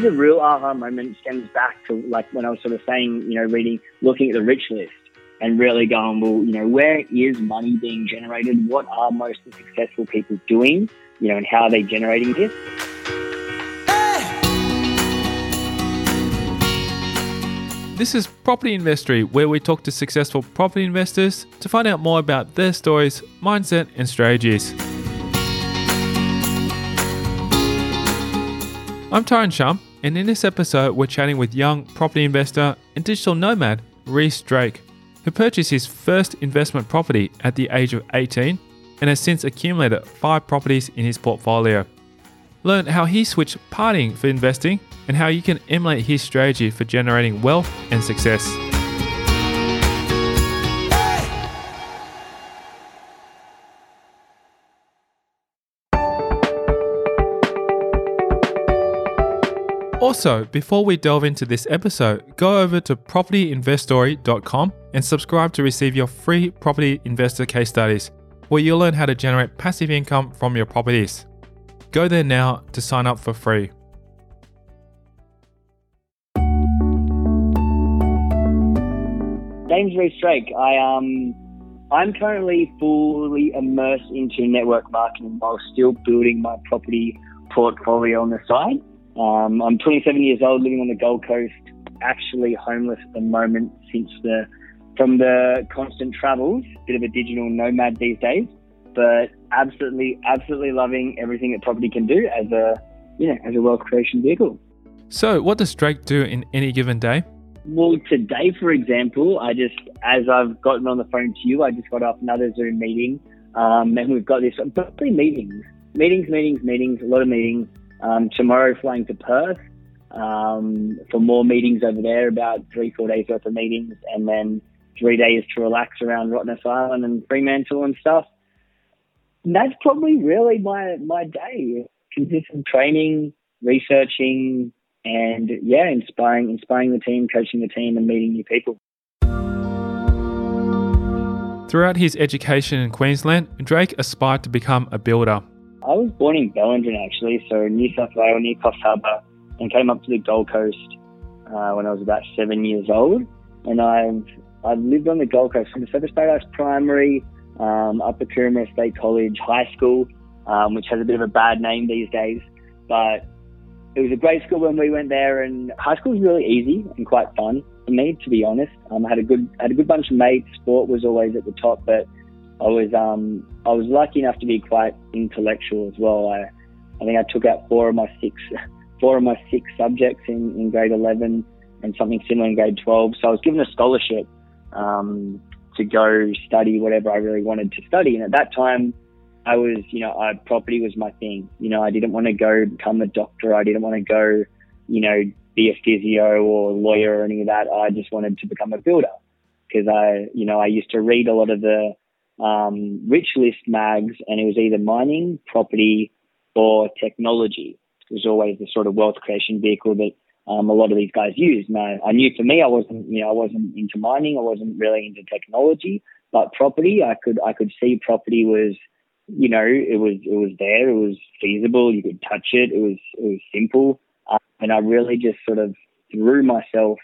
the real aha moment stems back to like when I was sort of saying, you know, reading, looking at the rich list and really going, well, you know, where is money being generated? What are most successful people doing? You know, and how are they generating this? This is Property Investory, where we talk to successful property investors to find out more about their stories, mindset, and strategies. I'm Tyrone Shum, and in this episode, we're chatting with young property investor and digital nomad Rhys Drake, who purchased his first investment property at the age of 18 and has since accumulated five properties in his portfolio. Learn how he switched partying for investing and how you can emulate his strategy for generating wealth and success. Also, before we delve into this episode, go over to propertyinvestory.com and subscribe to receive your free property investor case studies, where you'll learn how to generate passive income from your properties. Go there now to sign up for free. Name's Rhys Drake. I um, I'm currently fully immersed into network marketing while still building my property portfolio on the side. Um, I'm 27 years old, living on the Gold Coast, actually homeless at the moment since the from the constant travels. Bit of a digital nomad these days, but absolutely, absolutely loving everything that property can do as a you know as a wealth creation vehicle. So, what does Drake do in any given day? Well, today, for example, I just, as I've gotten on the phone to you, I just got off another Zoom meeting, um, and we've got this, three meetings, meetings, meetings, meetings, a lot of meetings. Um, tomorrow, flying to Perth um, for more meetings over there, about three, four days worth of meetings, and then three days to relax around Rottnest Island and Fremantle and stuff. And that's probably really my my day. Consistent training, researching, and yeah, inspiring inspiring the team, coaching the team, and meeting new people. Throughout his education in Queensland, Drake aspired to become a builder. I was born in Bellingen actually, so New South Wales, near Coffs Harbour, and came up to the Gold Coast uh, when I was about seven years old. And I've I've lived on the Gold Coast from the Surfers Paradise Primary, um, Upper Coomera State College, high school, um, which has a bit of a bad name these days, but it was a great school when we went there, and high school was really easy and quite fun for me, to be honest. Um, I had a good had a good bunch of mates. Sport was always at the top, but I was um, I was lucky enough to be quite intellectual as well. I I think I took out four of my six four of my six subjects in, in grade eleven and something similar in grade twelve. So I was given a scholarship um, to go study whatever I really wanted to study, and at that time I was, you know, I, property was my thing. You know, I didn't want to go become a doctor. I didn't want to go, you know, be a physio or a lawyer or any of that. I just wanted to become a builder because I, you know, I used to read a lot of the um, rich list mags and it was either mining, property, or technology. It was always the sort of wealth creation vehicle that um, a lot of these guys used. Now, I knew for me, I wasn't, you know, I wasn't into mining. I wasn't really into technology, but property, I could, I could see property was you know, it was it was there, it was feasible, you could touch it, it was it was simple, uh, and I really just sort of threw myself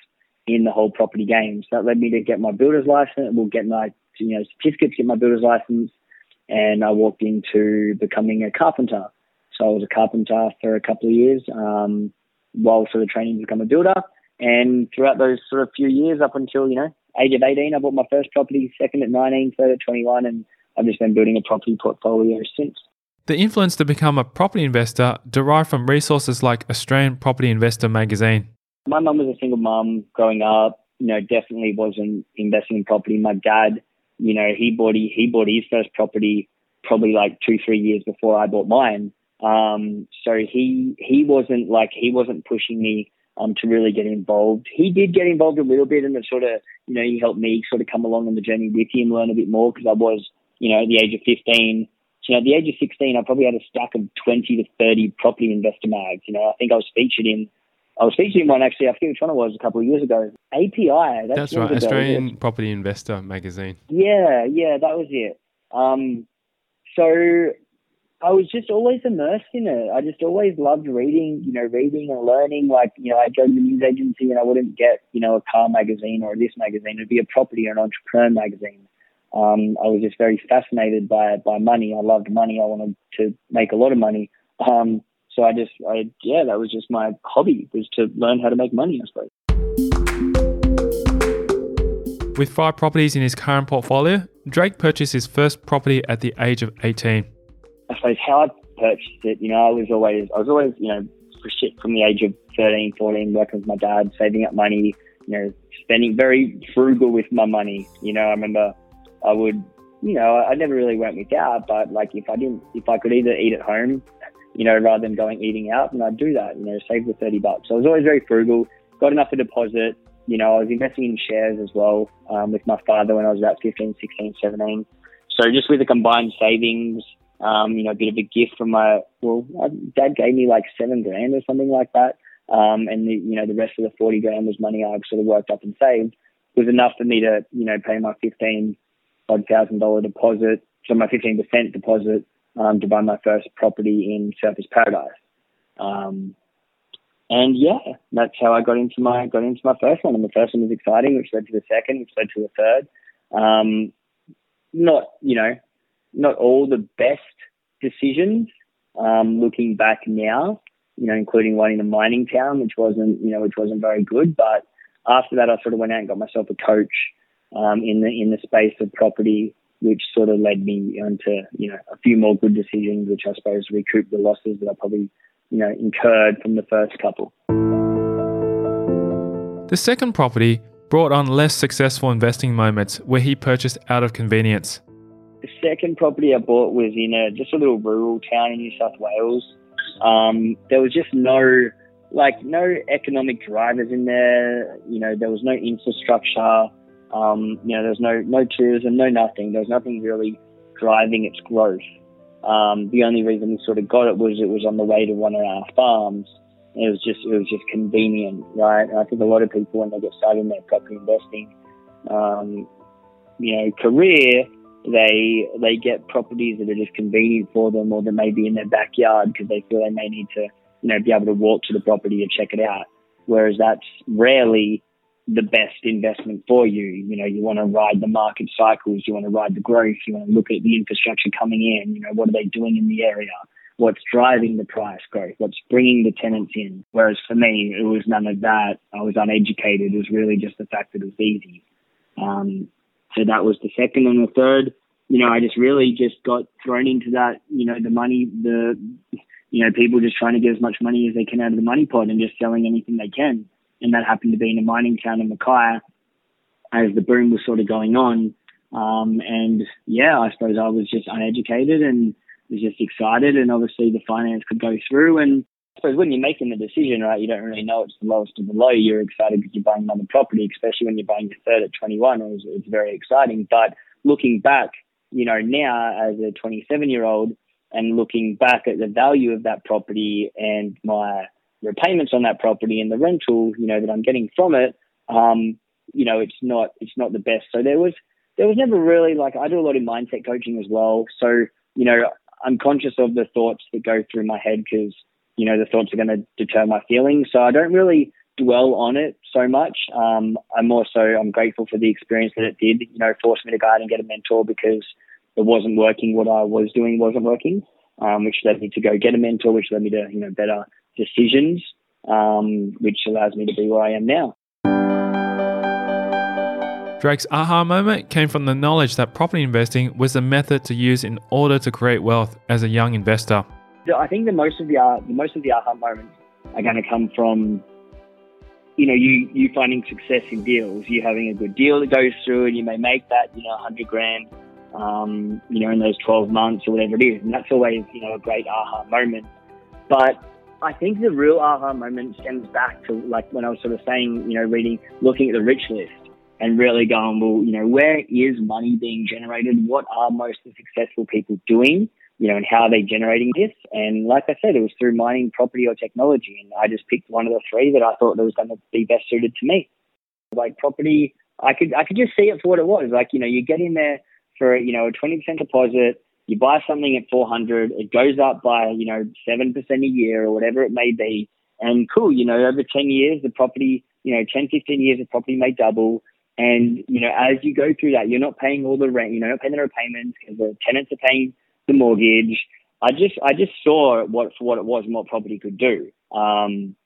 in the whole property game. So that led me to get my builder's license, well, get my you know certificate to get my builder's license, and I walked into becoming a carpenter. So I was a carpenter for a couple of years um, while sort of training to become a builder. And throughout those sort of few years, up until you know age of 18, I bought my first property, second at 19, third at 21, and I've just been building a property portfolio since. The influence to become a property investor derived from resources like Australian Property Investor magazine. My mum was a single mum growing up. You know, definitely wasn't investing in property. My dad, you know, he bought he, he bought his first property probably like two three years before I bought mine. Um, so he he wasn't like he wasn't pushing me um, to really get involved. He did get involved a little bit, and it sort of you know he helped me sort of come along on the journey with him, learn a bit more because I was you know, at the age of 15. So, you know, at the age of 16, I probably had a stack of 20 to 30 property investor mags. You know, I think I was featured in, I was in one actually, I forget which one it was a couple of years ago. API. That's, that's right, Australian Property Investor magazine. Yeah, yeah, that was it. Um, so I was just always immersed in it. I just always loved reading, you know, reading and learning. Like, you know, I'd go to the news agency and I wouldn't get, you know, a car magazine or this magazine. It'd be a property or an entrepreneur magazine. Um, I was just very fascinated by by money. I loved money. I wanted to make a lot of money. Um, so I just, I yeah, that was just my hobby was to learn how to make money. I suppose. With five properties in his current portfolio, Drake purchased his first property at the age of 18. I suppose how I purchased it, you know, I was always, I was always, you know, for shit from the age of 13, 14, working with my dad, saving up money, you know, spending very frugal with my money. You know, I remember I would, you know, I never really went without, but like if I didn't, if I could either eat at home, you know, rather than going eating out, and I'd do that, you know, save the 30 bucks. So I was always very frugal, got enough to deposit. You know, I was investing in shares as well um, with my father when I was about 15, 16, 17. So just with the combined savings, um, you know, a bit of a gift from my, well, dad gave me like seven grand or something like that. Um, and the, you know, the rest of the 40 grand was money I sort of worked up and saved was enough for me to, you know, pay my 15 odd thousand dollar deposit, so my 15% deposit, um, to buy my first property in Surfers Paradise. Um, and yeah, that's how I got into my, got into my first one. And the first one was exciting, which led to the second, which led to the third. Um, not, you know, not all the best decisions um, looking back now, you know, including one in a mining town, which wasn't, you know, which wasn't very good. But after that, I sort of went out and got myself a coach um, in the in the space of property, which sort of led me into, you know, a few more good decisions, which I suppose recouped the losses that I probably, you know, incurred from the first couple. The second property brought on less successful investing moments where he purchased out of convenience. The second property I bought was in a just a little rural town in New South Wales. Um, there was just no like no economic drivers in there. You know, there was no infrastructure. Um, you know, there was no no tourism, no nothing. There was nothing really driving its growth. Um, the only reason we sort of got it was it was on the way to one of our farms. It was just it was just convenient, right? And I think a lot of people when they get started in their property investing, um, you know, career, they they get properties that are just convenient for them, or they may be in their backyard because they feel they may need to, you know, be able to walk to the property and check it out. Whereas that's rarely the best investment for you. You know, you want to ride the market cycles, you want to ride the growth, you want to look at the infrastructure coming in. You know, what are they doing in the area? What's driving the price growth? What's bringing the tenants in? Whereas for me, it was none of that. I was uneducated. It was really just the fact that it was easy. Um, so that was the second and the third. You know, I just really just got thrown into that. You know, the money, the you know, people just trying to get as much money as they can out of the money pot and just selling anything they can. And that happened to be in a mining town in Mackay as the boom was sort of going on. Um, and yeah, I suppose I was just uneducated and was just excited. And obviously the finance could go through. And I suppose when you're making the decision, right, you don't really know it's the lowest of the low. You're excited because you're buying another property, especially when you're buying your third at 21. It was, it's very exciting. But looking back, you know, now as a 27 year old and looking back at the value of that property and my repayments on that property and the rental, you know, that I'm getting from it, um, you know, it's not it's not the best. So there was there was never really like I do a lot of mindset coaching as well. So you know, I'm conscious of the thoughts that go through my head because you know the thoughts are going to deter my feelings. So I don't really dwell on it so much. Um, I'm also I'm grateful for the experience that it did. You know, force me to go out and get a mentor because it wasn't working. What I was doing wasn't working, um, which led me to go get a mentor, which led me to you know better decisions, um, which allows me to be where I am now. Drake's aha moment came from the knowledge that property investing was the method to use in order to create wealth as a young investor. I think the most of the uh, most of the aha moments are going to come from you know you you finding success in deals, you having a good deal that goes through, and you may make that you know hundred grand, um, you know in those twelve months or whatever it is, and that's always you know a great aha moment. But I think the real aha moment stems back to like when I was sort of saying, you know, reading, looking at the rich list and really going, well, you know, where is money being generated? What are most of the successful people doing? You know, and how are they generating this? And like I said, it was through mining, property, or technology. And I just picked one of the three that I thought that was going to be best suited to me. Like property, I could I could just see it for what it was. Like, you know, you get in there for, you know, a 20% deposit, you buy something at 400, it goes up by, you know, 7% a year or whatever it may be. And cool, you know, over 10 years, the property, you know, 10, 15 years, the property may double. And, you know, as you go through that, you're not paying all the rent, you know, not paying the repayments because the tenants are paying the mortgage. I just, I just saw what, for what it was and what property could do. Um,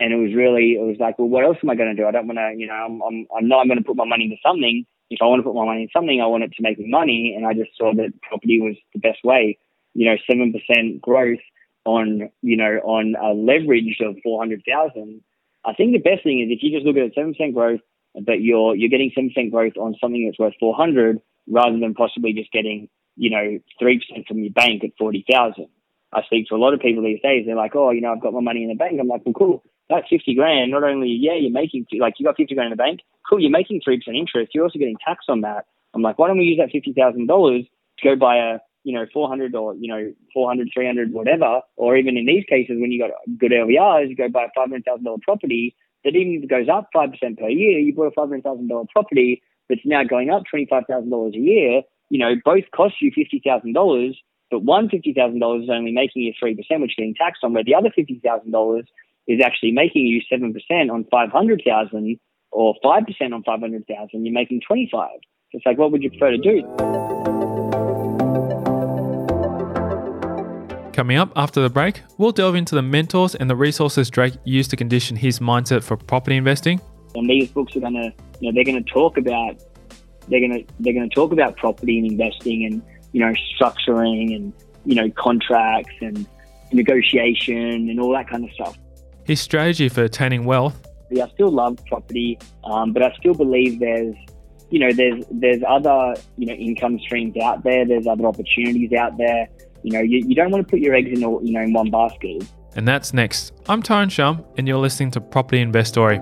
and it was really, it was like, well, what else am I going to do? I don't want to, you know, I'm, I'm, I'm not going to put my money into something if I want to put my money in something, I want it to make me money. And I just saw that property was the best way. You know, seven percent growth on you know on a leverage of four hundred thousand. I think the best thing is if you just look at seven percent growth, but you're you're getting seven percent growth on something that's worth four hundred, rather than possibly just getting you know three percent from your bank at forty thousand. I speak to a lot of people these days. They're like, oh, you know, I've got my money in the bank. I'm like, well, cool. That's 50 grand. Not only, yeah, you're making, like, you got 50 grand in the bank. Cool. You're making 3% interest. You're also getting tax on that. I'm like, why don't we use that $50,000 to go buy a, you know, 400 or, you know, 400, 300, whatever. Or even in these cases, when you got good LVRs, you go buy a $500,000 property that even if it goes up 5% per year, you bought a $500,000 property that's now going up $25,000 a year. You know, both cost you $50,000 but one fifty thousand dollars is only making you three percent, which is getting taxed on, where the other fifty thousand dollars is actually making you seven percent on five hundred thousand or five percent on five hundred thousand. You're making twenty five. It's like, what would you prefer to do? Coming up after the break, we'll delve into the mentors and the resources Drake used to condition his mindset for property investing. And these books are gonna, you know, they're gonna talk about, they're gonna, they're gonna talk about property and investing and you know, structuring and, you know, contracts and negotiation and all that kind of stuff. His strategy for attaining wealth. Yeah, I still love property, um, but I still believe there's, you know, there's there's other, you know, income streams out there. There's other opportunities out there. You know, you, you don't want to put your eggs in, all, you know, in one basket. And that's next. I'm Tyrone Shum, and you're listening to Property Investory.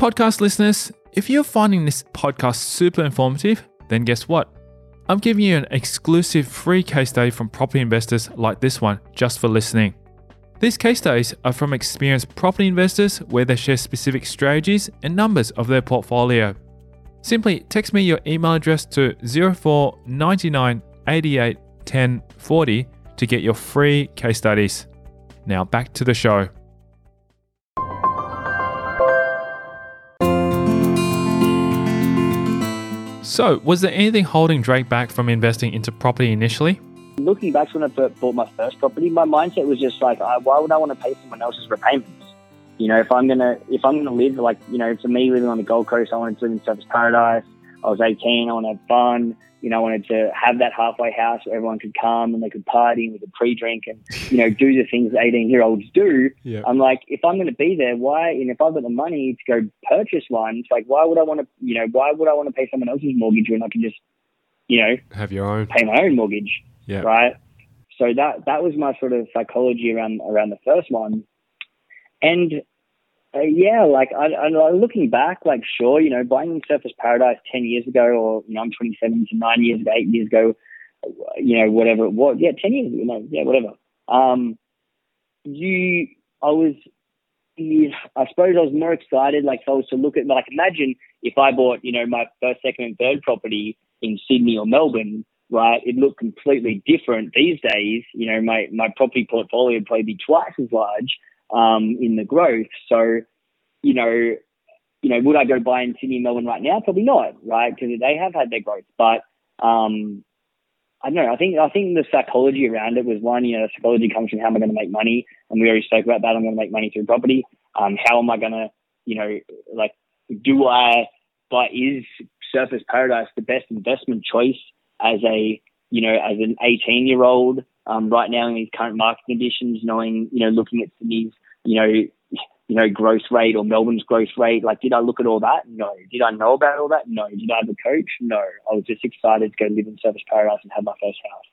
Podcast listeners, if you're finding this podcast super informative, then guess what? I'm giving you an exclusive free case study from property investors like this one just for listening. These case studies are from experienced property investors where they share specific strategies and numbers of their portfolio. Simply text me your email address to 0499 88 10 40 to get your free case studies. Now back to the show. So, was there anything holding Drake back from investing into property initially? Looking back when I bought my first property, my mindset was just like, why would I want to pay someone else's repayments? You know, if I'm gonna if I'm gonna live like you know, for me living on the Gold Coast, I wanted to live in Surfers Paradise. I was 18. I want to have fun you know, I wanted to have that halfway house where everyone could come and they could party with a pre-drink and, you know, do the things 18 year olds do. Yeah. I'm like, if I'm going to be there, why, and if I've got the money to go purchase one, it's like, why would I want to, you know, why would I want to pay someone else's mortgage when I can just, you know, have your own, pay my own mortgage. Yeah. Right. So that, that was my sort of psychology around, around the first one. And uh, yeah, like I, I, looking back, like sure, you know, buying Surfers Paradise ten years ago, or you know, I'm 27, so nine years ago, eight years ago, you know, whatever it was, yeah, ten years, you know, yeah, whatever. Um, you, I was, you, I suppose I was more excited, like if I was to look at, like imagine if I bought, you know, my first, second, and third property in Sydney or Melbourne, right? It looked completely different these days. You know, my my property portfolio would probably be twice as large um, in the growth. So, you know, you know, would I go buy in Sydney, Melbourne right now? Probably not, right? Because they have had their growth, but um, I don't know. I think I think the psychology around it was one. You know, psychology comes from how am I going to make money, and we already spoke about that. I'm going to make money through property. Um, how am I going to, you know, like, do I buy is Surfers Paradise the best investment choice as a, you know, as an 18 year old um, right now in these current market conditions, knowing, you know, looking at Sydney's, you know, you know, growth rate or Melbourne's growth rate. Like, did I look at all that? No. Did I know about all that? No. Did I have a coach? No. I was just excited to go live in Surfers Paradise and have my first house.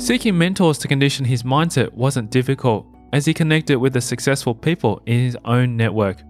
Seeking mentors to condition his mindset wasn't difficult as he connected with the successful people in his own network.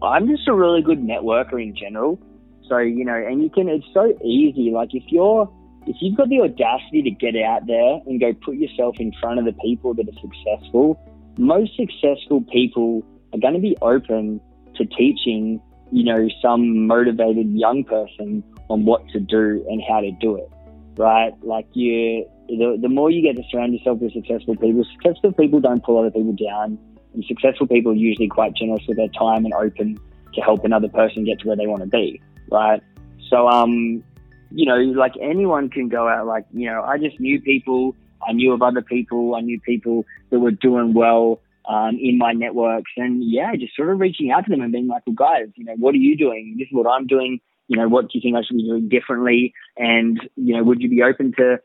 I'm just a really good networker in general. So, you know, and you can, it's so easy. Like, if you're, if you've got the audacity to get out there and go put yourself in front of the people that are successful, most successful people are going to be open to teaching, you know, some motivated young person on what to do and how to do it, right? Like you, the, the more you get to surround yourself with successful people, successful people don't pull other people down, and successful people are usually quite generous with their time and open to help another person get to where they want to be, right? So, um, you know, like anyone can go out. Like, you know, I just knew people. I knew of other people. I knew people that were doing well um, in my networks, and yeah, just sort of reaching out to them and being like, "Well, guys, you know, what are you doing? This is what I'm doing. You know, what do you think I should be doing differently? And you know, would you be open to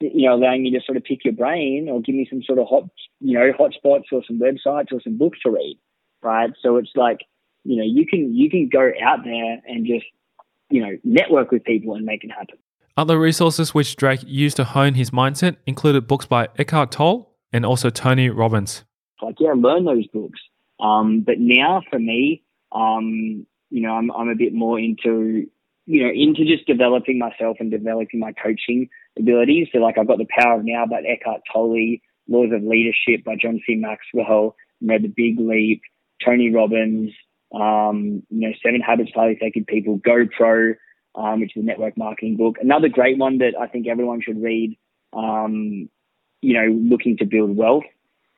you know, allowing me to sort of pick your brain or give me some sort of hot, you know, hot spots or some websites or some books to read, right? So it's like, you know, you can you can go out there and just, you know, network with people and make it happen. Other resources which Drake used to hone his mindset included books by Eckhart Tolle and also Tony Robbins. Like, yeah, learn those books. Um, but now for me, um, you know, I'm, I'm a bit more into, you know, into just developing myself and developing my coaching abilities. So, like, I've got the Power of Now by Eckhart Tolle, Laws of Leadership by John C. Maxwell, you know, The Big Leap, Tony Robbins, um, you know, Seven Habits of Highly Effective People, GoPro, um, which is a network marketing book. Another great one that I think everyone should read, um, you know, looking to build wealth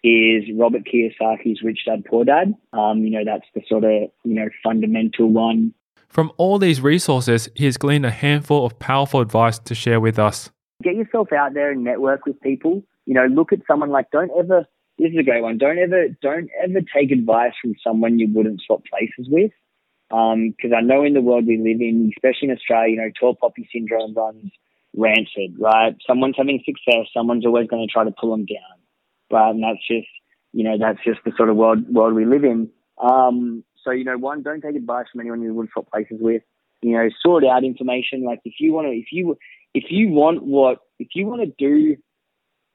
is Robert Kiyosaki's Rich Dad Poor Dad. Um, you know, that's the sort of, you know, fundamental one. From all these resources, he has gleaned a handful of powerful advice to share with us. Get yourself out there and network with people. You know, look at someone like, don't ever, this is a great one, don't ever, don't ever take advice from someone you wouldn't swap places with. Because um, I know in the world we live in, especially in Australia, you know, tall poppy syndrome runs rancid, right? Someone's having success, someone's always going to try to pull them down right? And that's just, you know, that's just the sort of world world we live in. Um, so you know, one, don't take advice from anyone you wouldn't swap places with. You know, sort out information. Like if you want to, if you if you want what, if you want to do,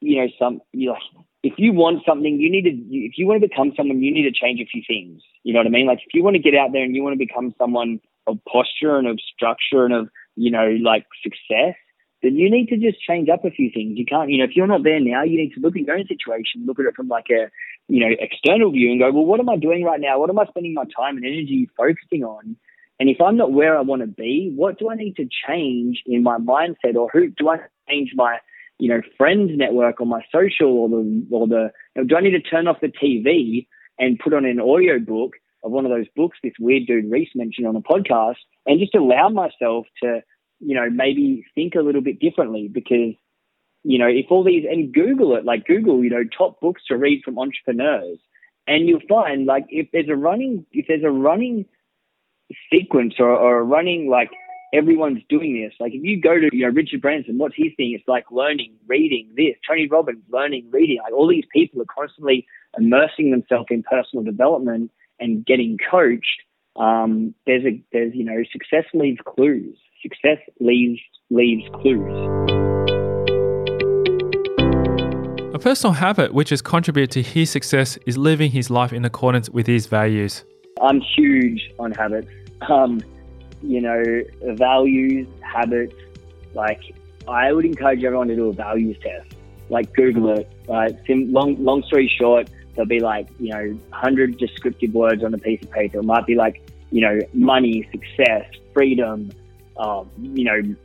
you know, some, you know, if you want something, you need to. If you want to become someone, you need to change a few things. You know what I mean? Like if you want to get out there and you want to become someone of posture and of structure and of you know like success, then you need to just change up a few things. You can't, you know, if you're not there now, you need to look at your own situation, look at it from like a, you know, external view and go, well, what am I doing right now? What am I spending my time and energy focusing on? And if I'm not where I want to be, what do I need to change in my mindset or who do I change my, you know, friends network or my social or the, or the, you know, do I need to turn off the TV and put on an audio book of one of those books this weird dude Rhys mentioned on a podcast and just allow myself to, you know, maybe think a little bit differently because, you know, if all these, and Google it, like Google, you know, top books to read from entrepreneurs, and you'll find like if there's a running, if there's a running sequence or, or a running like everyone's doing this. Like if you go to you know Richard Branson, what's his thing? It's like learning, reading this. Tony Robbins, learning, reading. Like all these people are constantly immersing themselves in personal development and getting coached. Um, there's a there's you know success leaves clues success leaves leaves clues. A personal habit which has contributed to his success is living his life in accordance with his values. I'm huge on habits. Um, you know, values, habits. Like, I would encourage everyone to do a values test. Like, Google it. Right? long, long story short, there'll be like, you know, 100 descriptive words on a piece of paper. It might be like, you know, money, success, freedom, um, you know,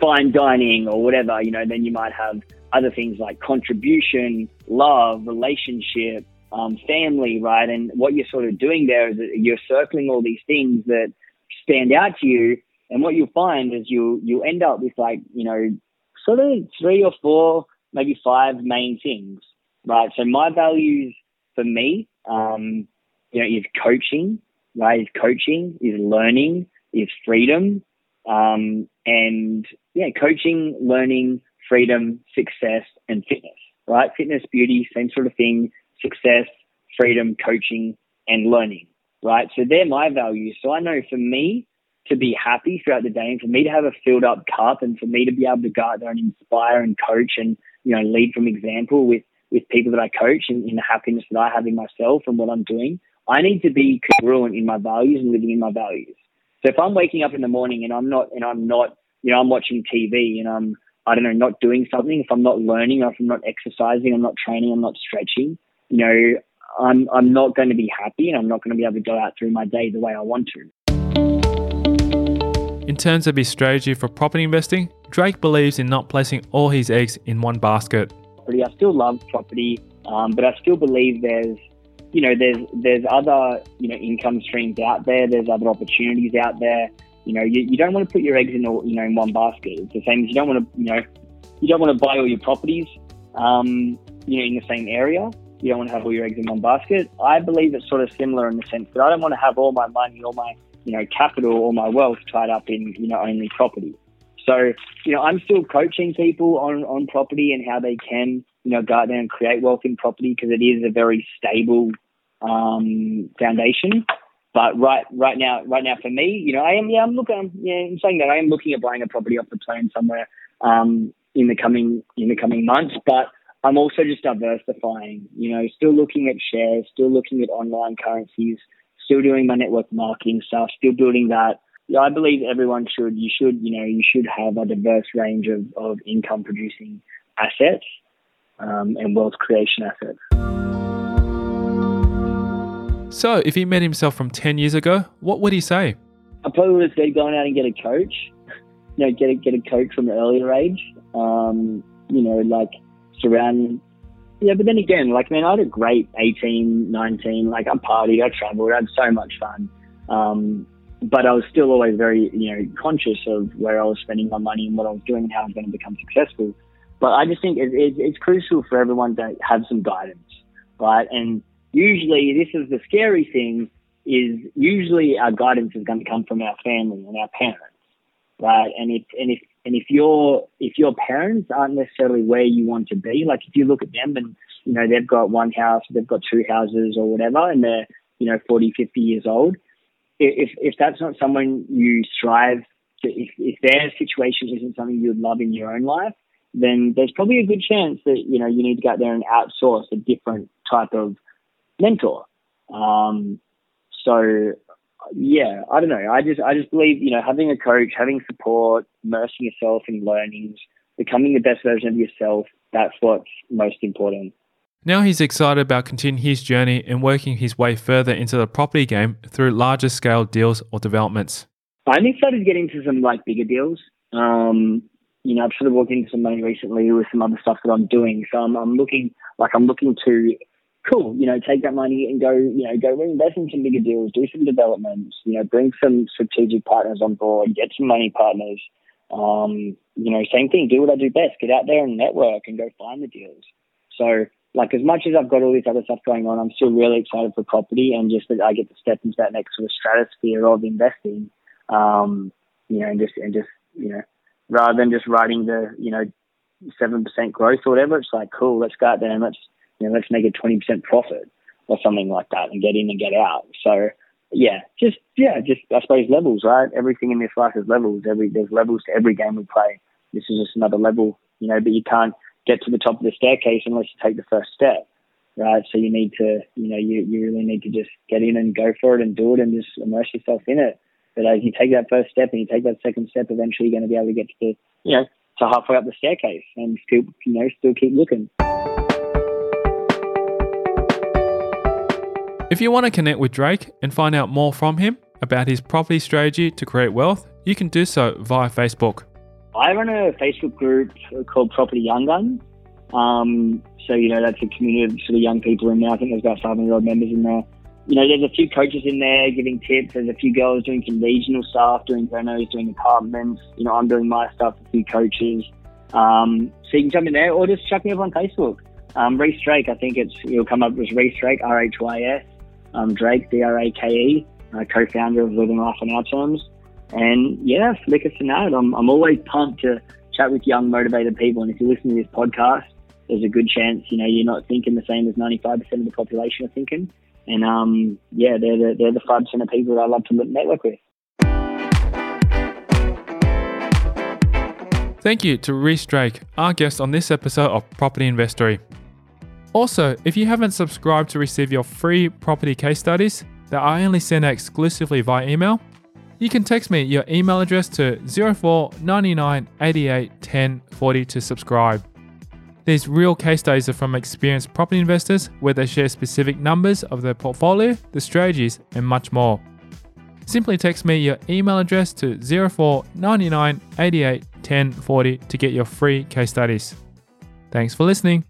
fine dining or whatever, you know, then you might have other things like contribution, love, relationship, um, family, right? And what you're sort of doing there is you're circling all these things that stand out to you. And what you'll find is you you end up with like you know sort of three or four, maybe five main things, right? So my values for me, um, you know, is coaching, right? Is coaching, is learning, is freedom, um, and yeah, coaching, learning, freedom, success, and fitness, right? Fitness, beauty, same sort of thing, success, freedom, coaching, and learning, right? So they're my values. So I know for me to be happy throughout the day and for me to have a filled up cup and for me to be able to go out there and inspire and coach and, you know, lead from example with, with people that I coach and in the happiness that I have in myself and what I'm doing, I need to be congruent in my values and living in my values. So if I'm waking up in the morning and I'm not, and I'm not, you know, I'm watching TV and I'm, I don't know, not doing something, if I'm not learning, or if I'm not exercising, I'm not training, I'm not stretching, you know, I'm I'm not going to be happy, and I'm not going to be able to go out through my day the way I want to. In terms of his strategy for property investing, Drake believes in not placing all his eggs in one basket. I still love property, um, but I still believe there's, you know, there's there's other you know income streams out there. There's other opportunities out there. You know, you, you don't want to put your eggs in all, you know in one basket. It's the same as you don't want to you know you don't want to buy all your properties um, you know in the same area. You don't want to have all your eggs in one basket. I believe it's sort of similar in the sense that I don't want to have all my money, all my you know capital, all my wealth tied up in you know only property. So, you know, I'm still coaching people on, on property and how they can, you know, go out there and create wealth in property because it is a very stable um, foundation. But right, right now, right now for me, you know, I am, yeah, I'm looking, I'm, yeah, I'm saying that I am looking at buying a property off the plan somewhere um, in the coming in the coming months. But I'm also just diversifying, you know, still looking at shares, still looking at online currencies, still doing my network marketing stuff, still building that yeah, I believe everyone should. You should, you know, you should have a diverse range of, of income producing assets um, and wealth creation assets. So, if he met himself from 10 years ago, what would he say? I probably would have said going out and get a coach. You know, get a, get a coach from an earlier age. Um, you know, like surround. Yeah, but then again, like, man, I had a great 18, 19. Like, I partied, I traveled, I had so much fun. Um, but I was still always very, you know, conscious of where I was spending my money and what I was doing and how I was going to become successful. But I just think it, it, it's crucial for everyone to have some guidance, right? And usually, this is the scary thing: is usually our guidance is going to come from our family and our parents, right? And if and if and if your if your parents aren't necessarily where you want to be, like if you look at them and you know they've got one house, they've got two houses or whatever, and they're you know 40, 50 years old if if that's not someone you strive to, if, if their situation isn't something you'd love in your own life, then there's probably a good chance that you know you need to go out there and outsource a different type of mentor. Um, so yeah, I don't know. I just I just believe you know having a coach, having support, immersing yourself in learnings, becoming the best version of yourself. That's what's most important. Now he's excited about continuing his journey and working his way further into the property game through larger scale deals or developments. I'm excited to get into some like bigger deals. Um, you know, I've sort of walked into some money recently with some other stuff that I'm doing. So I'm, I'm looking like I'm looking to cool, you know, take that money and go, you know, go reinvest in some bigger deals, do some developments, you know, bring some strategic partners on board, get some money partners. Um, you know, same thing, do what I do best, get out there and network and go find the deals. So like as much as I've got all this other stuff going on, I'm still really excited for property and just that I get to step into that next sort of stratosphere of investing. Um, you know, and just and just you know, rather than just writing the you know seven percent growth or whatever, it's like cool, let's go out there and let's you know let's make a twenty percent profit or something like that and get in and get out. So yeah, just yeah, just I suppose levels, right? Everything in this life is levels. Every there's levels to every game we play. This is just another level, you know. But you can't get to the top of the staircase unless you take the first step, right? So you need to, you know, you, you really need to just get in and go for it and do it and just immerse yourself in it. But as you take that first step and you take that second step, eventually you're going to be able to get to the, you know, to halfway up the staircase and still, you know, still keep looking. If you want to connect with Drake and find out more from him about his property strategy to create wealth, you can do so via Facebook. I run a Facebook group called Property Young Guns. Um, so, you know, that's a community of sort of young people in there. I think there's about 500 odd members in there. You know, there's a few coaches in there giving tips. There's a few girls doing some regional stuff, doing renos, doing apartments. You know, I'm doing my stuff, a few coaches. Um, so you can jump in there or just chuck me up on Facebook. Um, Rhys Drake, I think it's, you'll come up as Rhys Drake, R-H-Y-S, um, Drake, D-R-A-K-E, uh, co-founder of Living Life on Our Terms. And yeah, flick us a note. I'm, I'm always pumped to chat with young, motivated people. And if you listen to this podcast, there's a good chance, you know, you're not thinking the same as 95% of the population are thinking. And um, yeah, they're the, they're the 5% of people that I love to network with. Thank you to Rhys Drake, our guest on this episode of Property Investory. Also, if you haven't subscribed to receive your free property case studies that I only send out exclusively via email, You can text me your email address to 04 99 88 10 40 to subscribe. These real case studies are from experienced property investors where they share specific numbers of their portfolio, the strategies, and much more. Simply text me your email address to 04 99 88 10 40 to get your free case studies. Thanks for listening.